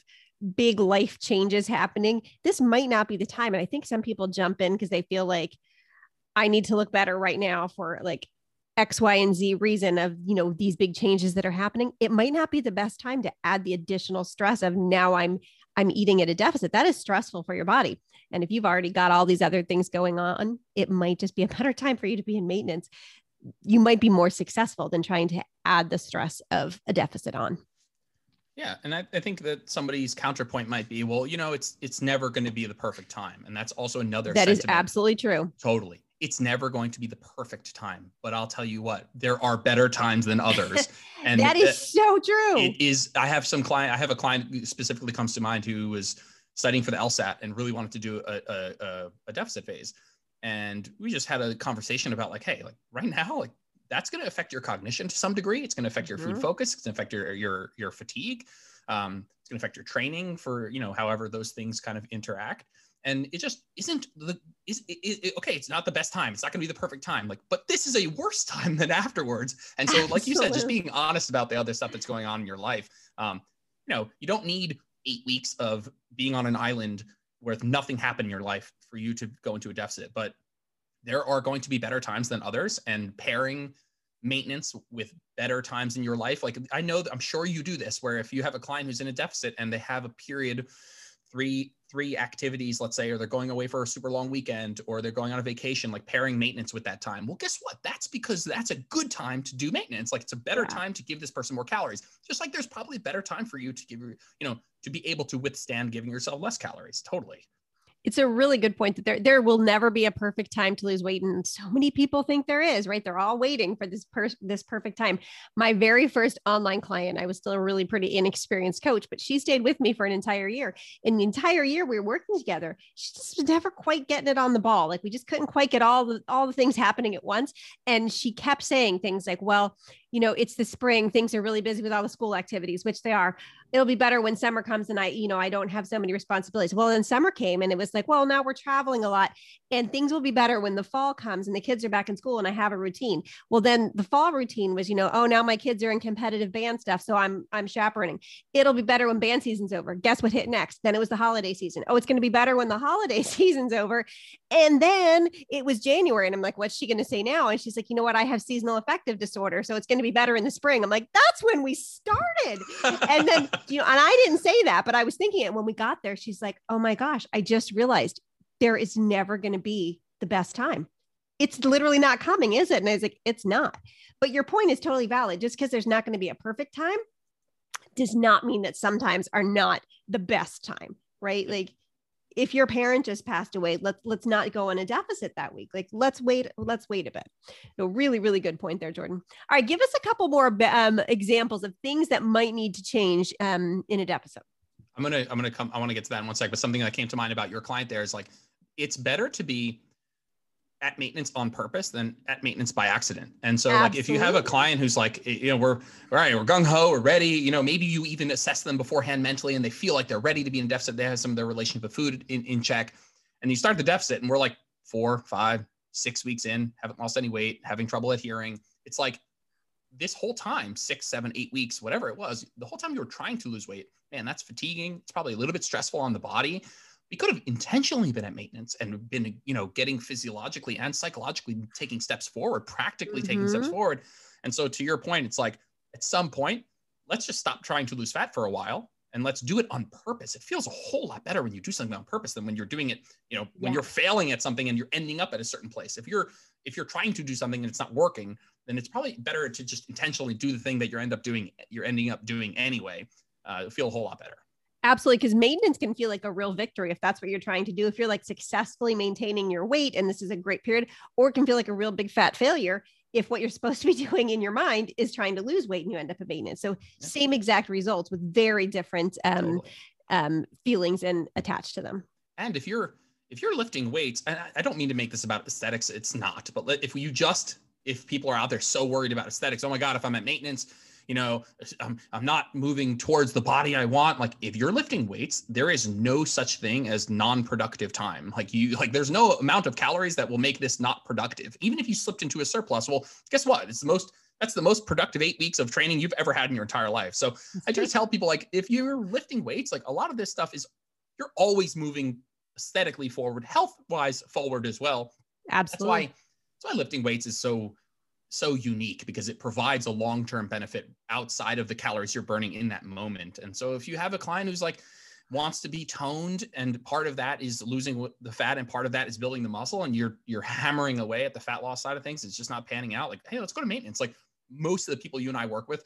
[SPEAKER 1] big life changes happening this might not be the time. And i think some people jump in because they feel like i need to look better right now for like x y and z reason of you know these big changes that are happening. It might not be the best time to add the additional stress of now i'm i'm eating at a deficit. That is stressful for your body. And if you've already got all these other things going on it might just be a <laughs> better time for you to be in maintenance you might be more successful than trying to add the stress of a deficit on.
[SPEAKER 2] Yeah, and I, I, think that somebody's counterpoint might be, well, you know, it's it's never going to be the perfect time, and that's also another.
[SPEAKER 1] That sentiment. is absolutely true.
[SPEAKER 2] Totally, it's never going to be the perfect time. But I'll tell you what, there are better times than others, <laughs>
[SPEAKER 1] and that is so true.
[SPEAKER 2] It is. I have some client. I have a client specifically comes to mind who was studying for the LSAT and really wanted to do a, a, a deficit phase and we just had a conversation about like hey like right now like that's going to affect your cognition to some degree. It's going to affect your mm-hmm. food focus. It's going to affect your your your fatigue. Um, it's going to affect your training for you know however those things kind of interact. And it just isn't the is it, it, okay. It's not the best time. It's not going to be the perfect time. Like, but this is a worse <laughs> time than afterwards. And so, like you said, just being honest about the other stuff that's going on in your life. Um, you know, you don't need eight weeks of being on an island where nothing happened in your life for you to go into a deficit. But there are going to be better times than others, and pairing maintenance with better times in your life. Like I know I'm sure you do this, where if you have a client who's in a deficit and they have a period, three three activities, let's say, or they're going away for a super long weekend, or they're going on a vacation, like pairing maintenance with that time. Well, guess what? That's because that's a good time to do maintenance. Like it's a better yeah. time to give this person more calories. Just like there's probably a better time for you to give you, you know, to be able to withstand giving yourself less calories. Totally
[SPEAKER 1] it's a really good point that there there will never be a perfect time to lose weight and so many people think there is right? They're all waiting for this per- this perfect time. My very first online client i was still a really pretty inexperienced coach but she stayed with me for an entire year. In the entire year we were working together she just was never quite getting it on the ball. Like we just couldn't quite get all the all the things happening at once and she kept saying things like well you know, it's the spring, things are really busy with all the school activities, which they are. It'll be better when summer comes and I, you know, I don't have so many responsibilities. Well, then summer came and it was like, well, now we're traveling a lot and things will be better when the fall comes and the kids are back in school and I have a routine. Well, then the fall routine was, you know, oh, now my kids are in competitive band stuff, so I'm I'm chaperoning. It'll be better when band season's over. Guess what hit next? Then it was the holiday season. Oh, it's going to be better when the holiday <laughs> season's over. And then it was January and I'm like, what's she going to say now? And she's like, you know what? I have seasonal affective disorder, so it's going to be better in the spring. I'm like, that's when we started. and then, you know, and I didn't say that, but I was thinking it when we got there. She's like, oh my gosh, I just realized there is never going to be the best time. It's literally not coming, is it? And I was like, it's not. But your point is totally valid. Just because there's not going to be a perfect time does not mean that sometimes are not the best time, right? Like if your parent just passed away let's let's not go on a deficit that week. Like let's wait let's wait a bit. No really really good point there jordan. All right give us a couple more um, examples of things that might need to change um, in a deficit.
[SPEAKER 2] I'm gonna i'm gonna come i want to get to that in one sec but something that came to mind about your client there is like it's better to be at maintenance on purpose than at maintenance by accident. And so, Absolutely. like, if you have a client who's like, you know, we're all right, we're gung ho, we're ready, you know, maybe you even assess them beforehand mentally and they feel like they're ready to be in deficit. They have some of their relationship with food in, in check. And you start the deficit and we're like four, five, six weeks in, haven't lost any weight, having trouble adhering. It's like this whole time, six, seven, eight weeks, whatever it was, the whole time you were trying to lose weight, man, that's fatiguing. It's probably a little bit stressful on the body we could have intentionally been at maintenance and been you know getting physiologically and psychologically taking steps forward practically mm-hmm. taking steps mm-hmm. forward and so to your point it's like at some point let's just stop trying to lose fat for a while and let's do it on purpose it feels a whole lot better when you do something on purpose than when you're doing it you know when yeah. you're failing at something and you're ending up at a certain place if you're if you're trying to do something and it's not working then it's probably better to just intentionally do the thing that you're end up doing you're ending up doing anyway uh, feel a whole lot better
[SPEAKER 1] Absolutely. Because maintenance can feel like a real victory if that's what you're trying to do. If you're like successfully maintaining your weight and this is a great period, or it can feel like a real big fat failure if what you're <laughs> supposed to be doing in your mind is trying to lose weight and you end up at maintenance. So, yeah. same exact results with very different um, totally. um, feelings and attached to them.
[SPEAKER 2] And if you're if you're lifting weights, and I don't mean to make this about aesthetics, it's not, but if you just if people are out there so worried about aesthetics, oh my God, if I'm at maintenance, you know, I'm, I'm not moving towards the body I want. Like if you're lifting weights, there is no such thing as non-productive time. Like you, like there's no amount of calories that will make this not productive. Even if you slipped into a surplus, well, guess what? It's the most that's the most productive eight weeks of training you've ever had in your entire life. So that's I just tell people like if you're lifting weights, like a lot of this stuff is you're always moving aesthetically forward, health wise forward as well.
[SPEAKER 1] Absolutely.
[SPEAKER 2] That's why that's why lifting weights is so so unique because it provides a long-term benefit outside of the calories you're burning in that moment. And so if you have a client who's like wants to be toned and part of that is losing the fat and part of that is building the muscle and you're you're hammering away at the fat loss side of things, it's just not panning out like hey, let's go to maintenance. Like most of the people you and I work with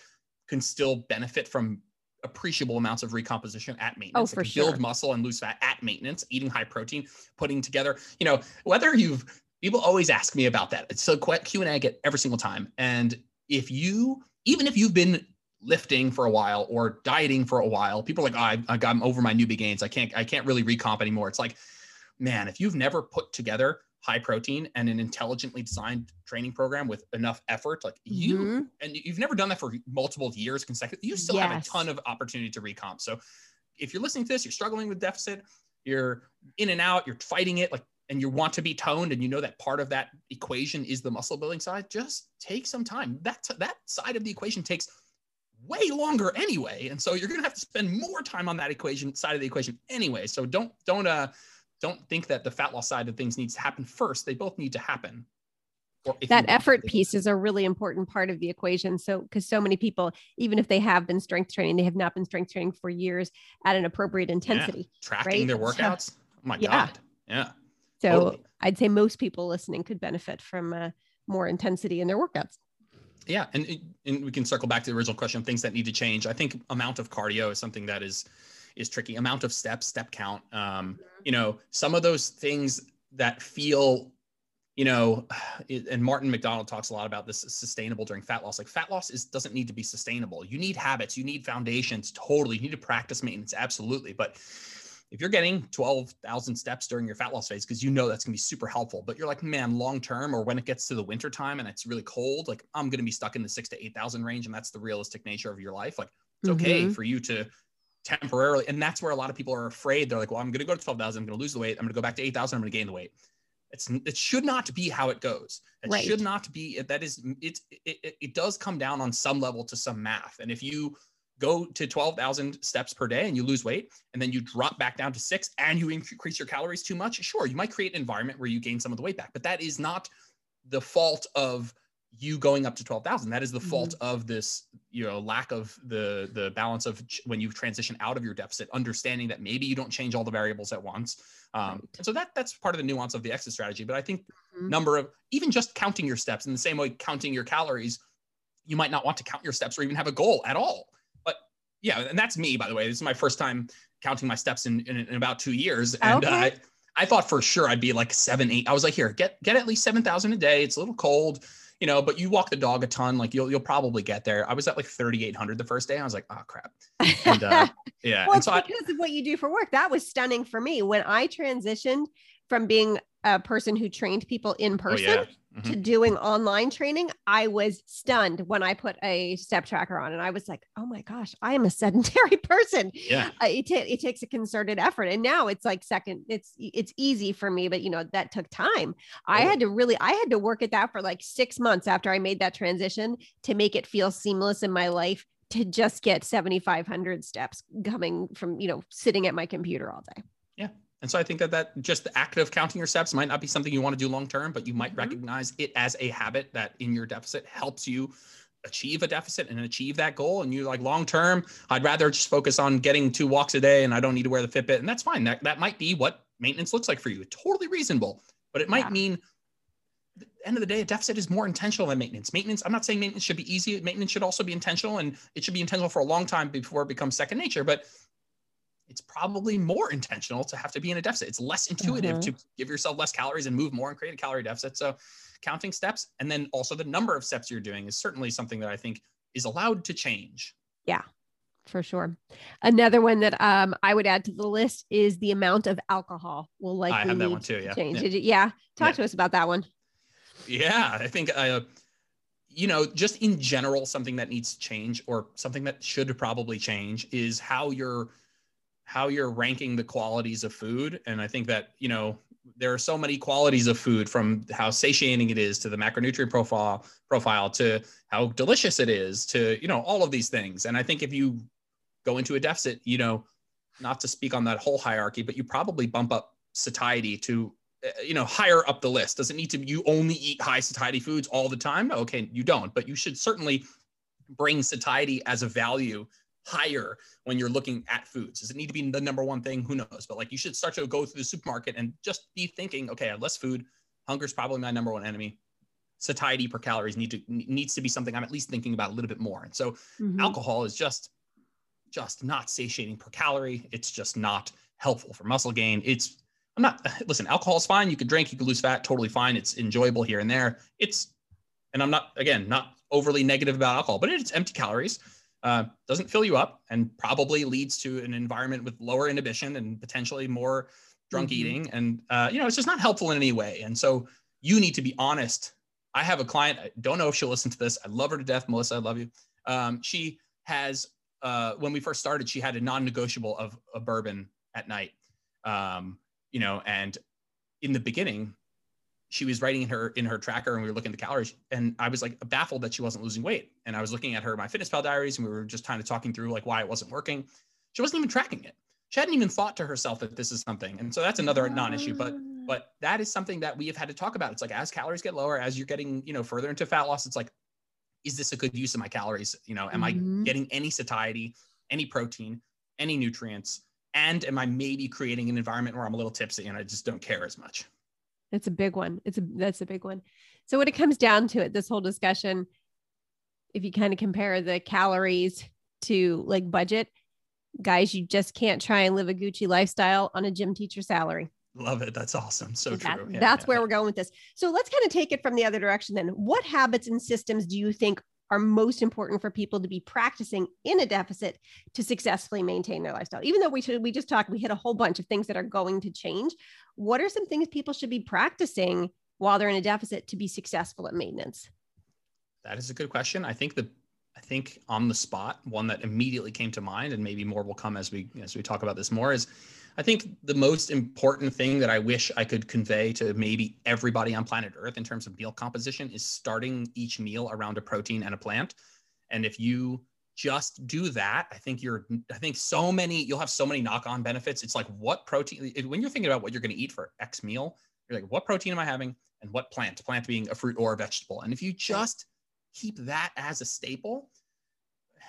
[SPEAKER 2] can still benefit from appreciable amounts of recomposition at maintenance.
[SPEAKER 1] Oh, for sure.
[SPEAKER 2] Build muscle and lose fat at maintenance, eating high protein, putting together, you know, whether you've people always ask me about that. It's a Q and A I get every single time. And if you, even if you've been lifting for a while or dieting for a while, people are like, oh, I, I'm over my newbie gains. I can't, I can't really recomp anymore. It's like, man, if you've never put together high protein and an intelligently designed training program with enough effort, like you
[SPEAKER 1] Mhm.
[SPEAKER 2] and you've never done that for multiple years consecutive, you still have a ton of opportunity to recomp. So if you're listening to this, you're struggling with deficit, you're in and out, you're fighting it, like, and you want to be toned, and you know that part of that equation is the muscle building side, just take some time. That that side of the equation takes way longer anyway, and so you're gonna have to spend more time on that equation side of the equation anyway. So don't don't uh don't think that the fat loss side of things needs to happen first. They both need to happen. Or if you
[SPEAKER 1] that effort piece is a really important part of the equation so because so many people even if they have been strength training they have not been strength training for years at an appropriate intensity
[SPEAKER 2] tracking their <laughs>
[SPEAKER 1] right? So-
[SPEAKER 2] workouts. Oh my
[SPEAKER 1] Yeah.
[SPEAKER 2] god. Yeah.
[SPEAKER 1] So
[SPEAKER 2] Totally.
[SPEAKER 1] i'd say most people listening could benefit from uh, more intensity in their workouts
[SPEAKER 2] Yeah, and and we can circle back to the original question of things that need to change. I think amount of cardio is something that is is tricky. Amount of steps, step count. Um, you know, some of those things that feel, you know, and Martin MacDonald talks a lot about this sustainable during fat loss. Like fat loss is doesn't need to be sustainable. You need habits, you need foundations. Totally, you need to practice maintenance. Absolutely, but if you're getting 12,000 steps during your fat loss phase, because you know that's gonna be super helpful, but you're like, man, long term, or when it gets to the winter time and it's really cold, like I'm gonna be stuck in the six to 8,000 range, and that's the realistic nature of your life. Like it's okay
[SPEAKER 1] Mhm.
[SPEAKER 2] for you to temporarily, and that's where a lot of people are afraid. They're like, well, I'm gonna go to 12,000, I'm gonna lose the weight, I'm gonna go back to 8,000, I'm gonna gain the weight. It's it should not be how it goes. It
[SPEAKER 1] Right.
[SPEAKER 2] should not be. That is, it, it, it does come down on some level to some math, and if you go to 12,000 steps per day and you lose weight and then you drop back down to six and you increase your calories too much, sure, you might create an environment where you gain some of the weight back, but that is not the fault of you going up to 12,000. That is the fault of this, you know, lack of the the balance of ch- when you transition out of your deficit, understanding that maybe you don't change all the variables at once. Um,
[SPEAKER 1] Right.
[SPEAKER 2] and so that that's part of the nuance of the exit strategy. But I think
[SPEAKER 1] Mhm.
[SPEAKER 2] number of even just counting your steps in the same way counting your calories, you might not want to count your steps or even have a goal at all. Yeah, and that's me, by the way. This is my first time counting my steps in, in, in about two years. And
[SPEAKER 1] Okay.
[SPEAKER 2] uh, I thought for sure I'd be like seven, eight. I was like, here, get get at least seven thousand a day. It's a little cold, you know, but you walk the dog a ton, like you'll you'll probably get there. I was at like thirty eight hundred the first day. I was like, oh crap. And uh, <laughs> yeah,
[SPEAKER 1] well,
[SPEAKER 2] and
[SPEAKER 1] it's
[SPEAKER 2] so I,
[SPEAKER 1] because of what you do for work. That was stunning for me when I transitioned from being a person who trained people in
[SPEAKER 2] oh
[SPEAKER 1] person
[SPEAKER 2] yeah,
[SPEAKER 1] to doing online training. I was stunned when I put a step tracker on, and I was like, "Oh my gosh, I am a <laughs> sedentary person."
[SPEAKER 2] yeah,
[SPEAKER 1] Uh, it, ta- it takes a concerted effort, and now it's like second. It's it's easy for me, but you know that took time. I had to really, I had to work at that for like six months after I made that transition to make it feel seamless in my life to just get 7,500 steps coming from, you know, sitting at my computer all day.
[SPEAKER 2] And so I think that that just the act of counting your steps might not be something you want to do long term, but you might
[SPEAKER 1] Mhm.
[SPEAKER 2] recognize it as a habit that in your deficit helps you achieve a deficit and achieve that goal. And you like long term, I'd rather just focus on getting two walks a day and I don't need to wear the Fitbit. And that's fine. That that might be what maintenance looks like for you. Totally reasonable. But it might
[SPEAKER 1] Yeah.
[SPEAKER 2] mean at the end of the day, a deficit is more intentional than maintenance. Maintenance, I'm not saying maintenance should be easy. Maintenance should also be intentional and it should be intentional for a long time before it becomes second nature. But it's probably more intentional to have to be in a deficit. It's less intuitive
[SPEAKER 1] Mhm.
[SPEAKER 2] to give yourself less calories and move more and create a calorie deficit. So counting steps and then also the number of steps you're doing is certainly something that I think is allowed to change. Yeah.
[SPEAKER 1] For sure. Another one that um, I would add to the list is the amount of alcohol will likely
[SPEAKER 2] I have that
[SPEAKER 1] need
[SPEAKER 2] one too.
[SPEAKER 1] to
[SPEAKER 2] Yeah.
[SPEAKER 1] change.
[SPEAKER 2] Yeah.
[SPEAKER 1] Yeah. Talk
[SPEAKER 2] Yeah.
[SPEAKER 1] to us about that one.
[SPEAKER 2] Yeah, I think uh, you know, just in general, something that needs to change or something that should probably change is how you're how you're ranking the qualities of food. And I think that you know there are so many qualities of food from how satiating it is to the macronutrient profile profile to how delicious it is to you know all of these things. And I think if you go into a deficit, you know, not to speak on that whole hierarchy, but you probably bump up satiety to uh, you know higher up the list does it need to you only eat high satiety foods all the time okay you don't but you should certainly bring satiety as a value higher when you're looking at foods? Does it need to be the number one thing? Who knows? But like you should start to go through the supermarket and just be thinking okay I have less food. Hunger's probably my number one enemy. Satiety per calories need to needs to be something i'm at least thinking about a little bit more. And so
[SPEAKER 1] Mhm.
[SPEAKER 2] alcohol is just just not satiating per calorie. It's just not helpful for muscle gain. It's i'm not <laughs> listen alcohol is fine. You can drink you can lose fat totally fine. It's enjoyable here and there. It's and i'm not again not overly negative about alcohol but it's empty calories uh, doesn't fill you up and probably leads to an environment with lower inhibition and potentially more drunk mm-hmm. eating, and uh, you know, it's just not helpful in any way. And so you need to be honest. I have a client. I don't know if she'll listen to this. I love her to death, Melissa. I love you. Um, she has uh, when we first started, she had a non-negotiable of a bourbon at night. Um, you know, and in the beginning, she was writing in her in her tracker and we were looking at the calories and i was like baffled that she wasn't losing weight. And i was looking at her MyFitnessPal diaries and we were just kind of talking through like why it wasn't working. She wasn't even tracking it. She hadn't even thought to herself that this is something. And so that's another non-issue but but that is something that we have had to talk about. It's like as calories get lower as you're getting you know further into fat loss it's like is this a good use of my calories? You know am mm-hmm. i getting any satiety any protein any nutrients? And am i maybe creating an environment where i'm a little tipsy and i just don't care as much
[SPEAKER 1] it's a big one. It's a that's a big one. So when it comes down to it, this whole discussion, if you kind of compare the calories to like budget, guys, you just can't try and live a Gucci lifestyle on a gym teacher salary.
[SPEAKER 2] Love it. That's awesome. So that,
[SPEAKER 1] true. Yeah, that's yeah, where we're going with this. So let's kind of take it from the other direction then. What habits and systems do you think are most important for people to be practicing in a deficit to successfully maintain their lifestyle. Even though we should, we just talked, we hit a whole bunch of things that are going to change. What are some things people should be practicing while they're in a deficit to be successful at maintenance?
[SPEAKER 2] That is a good question. I think the I think on the spot, one that immediately came to mind, and maybe more will come as we as we talk about this more, is I think the most important thing that I wish I could convey to maybe everybody on planet Earth in terms of meal composition is starting each meal around a protein and a plant. And if you just do that, I think you're, I think so many, you'll have so many knock on benefits. It's like what protein, when you're thinking about what you're going to eat for X meal, you're like, what protein am I having? And what plant? Plant being a fruit or a vegetable. And if you just keep that as a staple,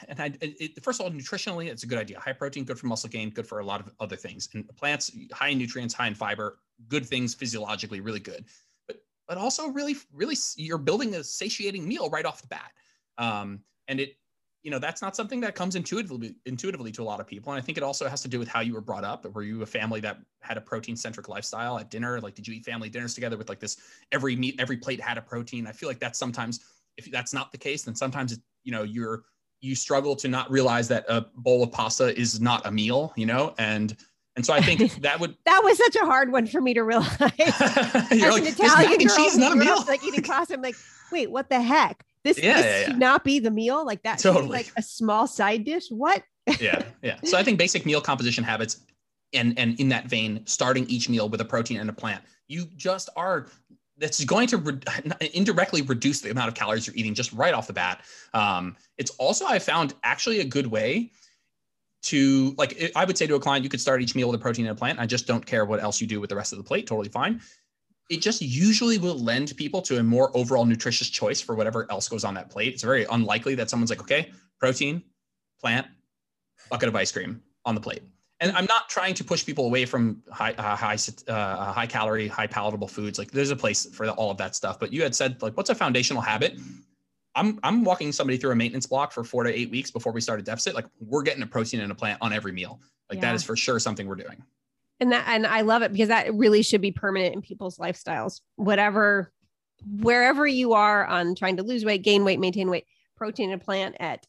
[SPEAKER 2] and I, it, first of all, nutritionally, it's a good idea. High protein, good for muscle gain, good for a lot of other things. And plants, high in nutrients, high in fiber, good things physiologically, really good. But but also really, really, you're building a satiating meal right off the bat. Um, and it, you know, that's not something that comes intuitively intuitively to a lot of people. And I think it also has to do with how you were brought up. Were you a family that had a protein centric lifestyle at dinner? Like, did you eat family dinners together with like this every meat, every plate had a protein? I feel like that's sometimes if that's not the case, then sometimes it, you know you're you struggle to not realize that a bowl of pasta is not a meal, you know, and and so I think <laughs> that would
[SPEAKER 1] that was such a hard one for me to realize. <laughs>
[SPEAKER 2] You're like, an Italian girl, cheese not a meal.
[SPEAKER 1] like eating pasta. I'm like, wait, what the heck? This, yeah, this yeah, yeah. should not be the meal. Like that totally. like a small side dish. What?
[SPEAKER 2] yeah, yeah. So I think basic meal composition habits and and in that vein, starting each meal with a protein and a plant. You just are that's going to re- <laughs> indirectly reduce the amount of calories you're eating just right off the bat. Um, it's also I found actually a good way to like I would say to a client, you could start each meal with a protein and a plant. I just don't care what else you do with the rest of the plate. Totally fine. It just usually will lend people to a more overall nutritious choice for whatever else goes on that plate. It's very unlikely that someone's like, okay, protein, plant, bucket of ice cream on the plate and I'm not trying to push people away from high, uh, high, uh, high calorie, high palatable foods. Like there's a place for all of that stuff. But you had said like, what's a foundational habit? I'm I'm walking somebody through a maintenance block for four to eight weeks before we start a deficit. Like we're getting a protein and a plant on every meal. Like yeah. that is for sure something we're doing.
[SPEAKER 1] And that and I love it because that really should be permanent in people's lifestyles. Whatever, wherever you are on trying to lose weight, gain weight, maintain weight, protein and plant at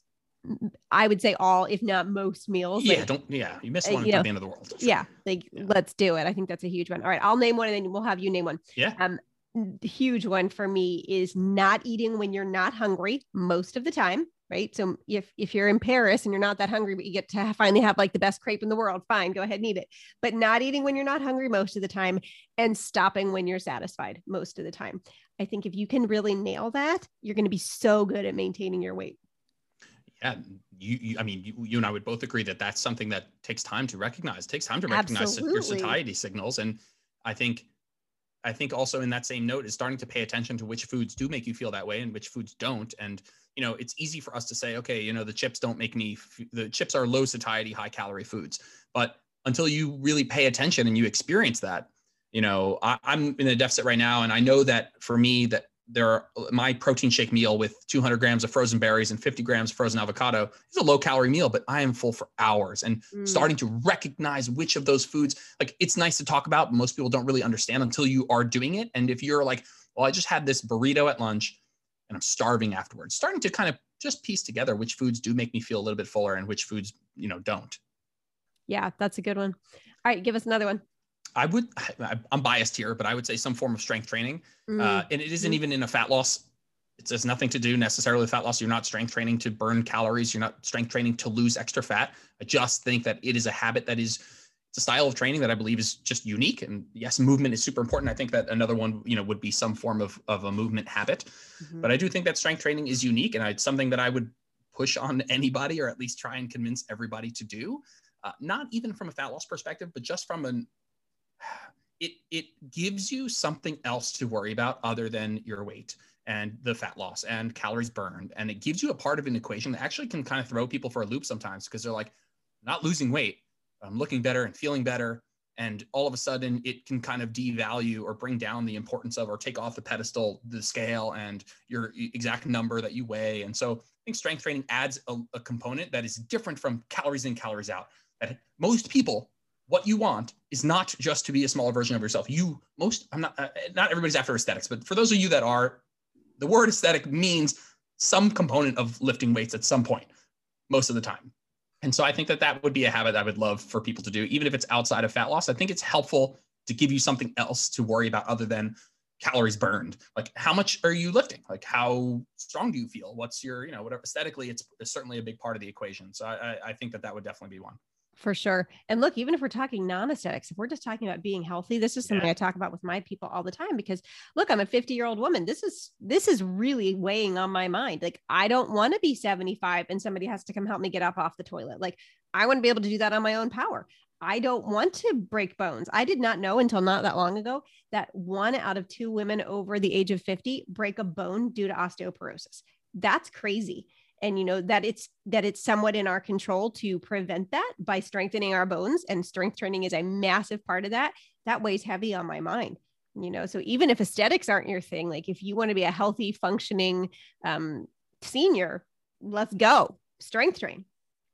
[SPEAKER 1] I would say all, if not most meals.
[SPEAKER 2] Yeah, like, don't yeah, you miss uh, one uh, at the end of the world.
[SPEAKER 1] Yeah, like yeah. let's do it. I think that's a huge one. All right, I'll name one and then we'll have you name one.
[SPEAKER 2] Yeah.
[SPEAKER 1] Um, huge one for me is not eating when you're not hungry most of the time. Right. So if if you're in Paris and you're not that hungry, but you get to finally have like the best crepe in the world, fine, go ahead and eat it. But not eating when you're not hungry most of the time and stopping when you're satisfied most of the time. I think if you can really nail that, you're going to be so good at maintaining your weight
[SPEAKER 2] yeah, you, you, I mean, you, you, and I would both agree that that's something that takes time to recognize. It takes time to recognize Absolutely. your satiety signals, and I think, I think also in that same note is starting to pay attention to which foods do make you feel that way and which foods don't. And you know, it's easy for us to say, okay, you know, the chips don't make me. The chips are low satiety, high calorie foods, but until you really pay attention and you experience that, you know, I, I'm in a deficit right now, and I know that for me that there are my protein shake meal with 200 grams of frozen berries and 50 grams of frozen avocado is a low calorie meal but i am full for hours and mm. starting to recognize which of those foods like it's nice to talk about but most people don't really understand until you are doing it. And if you're like well i just had this burrito at lunch and i'm starving afterwards starting to kind of just piece together which foods do make me feel a little bit fuller and which foods you know don't.
[SPEAKER 1] Yeah that's a good one. All right give us another one
[SPEAKER 2] I would, I'm biased here, but I would say some form of strength training. Mm. Uh, and it isn't mm. even in a fat loss. It has nothing to do necessarily with fat loss. You're not strength training to burn calories. You're not strength training to lose extra fat. I just think that it is a habit that is, it's a style of training that I believe is just unique. And yes, movement is super important. I think that another one, you know, would be some form of, of a movement habit. Mm-hmm. But I do think that strength training is unique and it's something that I would push on anybody or at least try and convince everybody to do. Uh, not even from a fat loss perspective, but just from an it it gives you something else to worry about other than your weight and the fat loss and calories burned. And it gives you a part of an equation that actually can kind of throw people for a loop sometimes because they're like not losing weight i'm looking better and feeling better. And all of a sudden it can kind of devalue or bring down the importance of or take off the pedestal the scale and your exact number that you weigh. And so i think strength training adds a, a component that is different from calories in calories out. That most people what you want is not just to be a smaller version of yourself. You most I'm not uh, not everybody's after aesthetics, but for those of you that are, the word aesthetic means some component of lifting weights at some point, most of the time. And so I think that that would be a habit I would love for people to do, even if it's outside of fat loss. I think it's helpful to give you something else to worry about other than calories burned. Like how much are you lifting? Like how strong do you feel? What's your, you know, whatever aesthetically, it's, it's certainly a big part of the equation. So I, I think that that would definitely be one.
[SPEAKER 1] For sure. And look, even if we're talking non aesthetics, if we're just talking about being healthy, this is something yeah. I talk about with my people all the time because look, I'm a 50 year old woman. This is, this is really weighing on my mind. Like, I don't want to be 75 and somebody has to come help me get up off the toilet. Like, I want to be able to do that on my own power. I don't want to break bones. I did not know until not that long ago that one out of two women over the age of 50 break a bone due to osteoporosis. That's crazy and you know that it's that it's somewhat in our control to prevent that by strengthening our bones and strength training is a massive part of that that weighs heavy on my mind you know? So even if aesthetics aren't your thing like if you want to be a healthy functioning um, senior let's go strength train.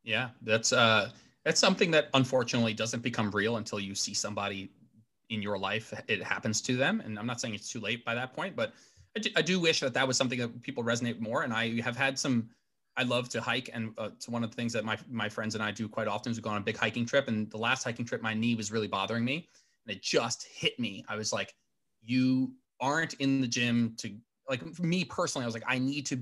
[SPEAKER 2] Yeah that's uh that's something that unfortunately doesn't become real until you see somebody in your life it happens to them and i'm not saying it's too late by that point but I do, I do wish that that was something that people resonate more and i have had some I love to hike, and uh, it's one of the things that my my friends and I do quite often. Is we go on a big hiking trip, and the last hiking trip, my knee was really bothering me, and it just hit me. I was like, "You aren't in the gym to like." Me personally, I was like, "I need to,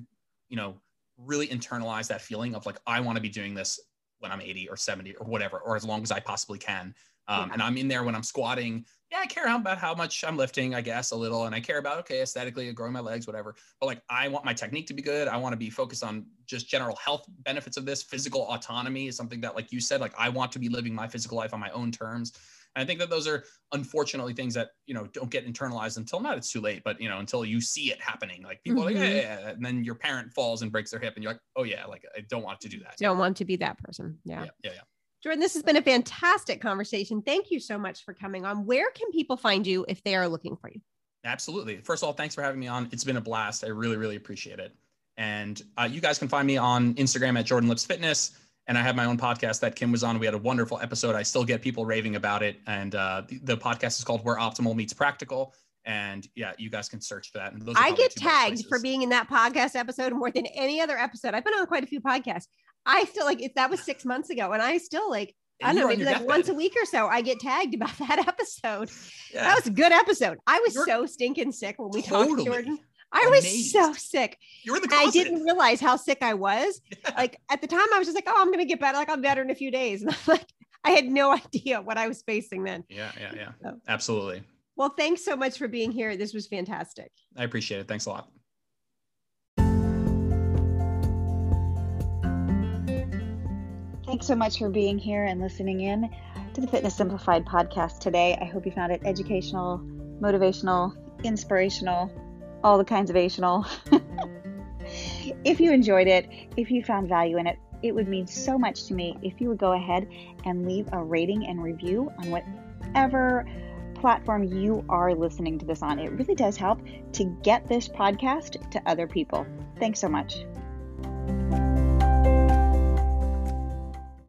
[SPEAKER 2] you know, really internalize that feeling of like I want to be doing this when I'm 80 or 70 or whatever, or as long as I possibly can." Um, yeah. And I'm in there when I'm squatting. Yeah, I care about how much I'm lifting, I guess, a little. And I care about, okay, aesthetically, growing my legs, whatever. But like, I want my technique to be good. I want to be focused on just general health benefits of this. Physical autonomy is something that, like you said, like I want to be living my physical life on my own terms. And I think that those are unfortunately things that, you know, don't get internalized until not it's too late, but, you know, until you see it happening. Like people mm-hmm. are like, yeah, yeah, yeah, And then your parent falls and breaks their hip and you're like, oh, yeah, like I don't want to do that.
[SPEAKER 1] Don't want to be that person.
[SPEAKER 2] Yeah. Yeah. Yeah. yeah.
[SPEAKER 1] Jordan, this has been a fantastic conversation. Thank you so much for coming on. Where can people find you if they are looking for you?
[SPEAKER 2] Absolutely. First of all, thanks for having me on. It's been a blast. I really, really appreciate it. And uh, you guys can find me on Instagram at Jordan Lips Fitness. And I have my own podcast that Kim was on. We had a wonderful episode. I still get people raving about it. And uh, the, the podcast is called Where Optimal Meets Practical. And yeah, you guys can search for that. And
[SPEAKER 1] I get tagged for being in that podcast episode more than any other episode. I've been on quite a few podcasts. I still like if that was six months ago, and I still like I don't know, maybe like once a week or so, I get tagged about <laughs> that episode. Yeah. That was a good episode. I was You're so stinking sick when we totally talked, Jordan. I was amazed. so sick.
[SPEAKER 2] You're in the
[SPEAKER 1] I didn't realize how sick I was. <laughs> Yeah. Like at the time, I was just like, "Oh, I'm gonna get better. Like I'm better in a few days." And <laughs> I'm like, I had no idea what I was facing then.
[SPEAKER 2] Yeah, yeah, yeah. So. Absolutely.
[SPEAKER 1] Well, thanks so much for being here. This was fantastic.
[SPEAKER 2] I appreciate it. Thanks a lot.
[SPEAKER 3] Thanks so much for being here and listening in to the Fitness Simplified podcast today. I hope you found it educational, motivational, inspirational, all the kinds of ational. <laughs> if you enjoyed it, if you found value in it, it would mean so much to me if you would go ahead and leave a rating and review on whatever platform you are listening to this on. It really does help to get this podcast to other people. Thanks so much.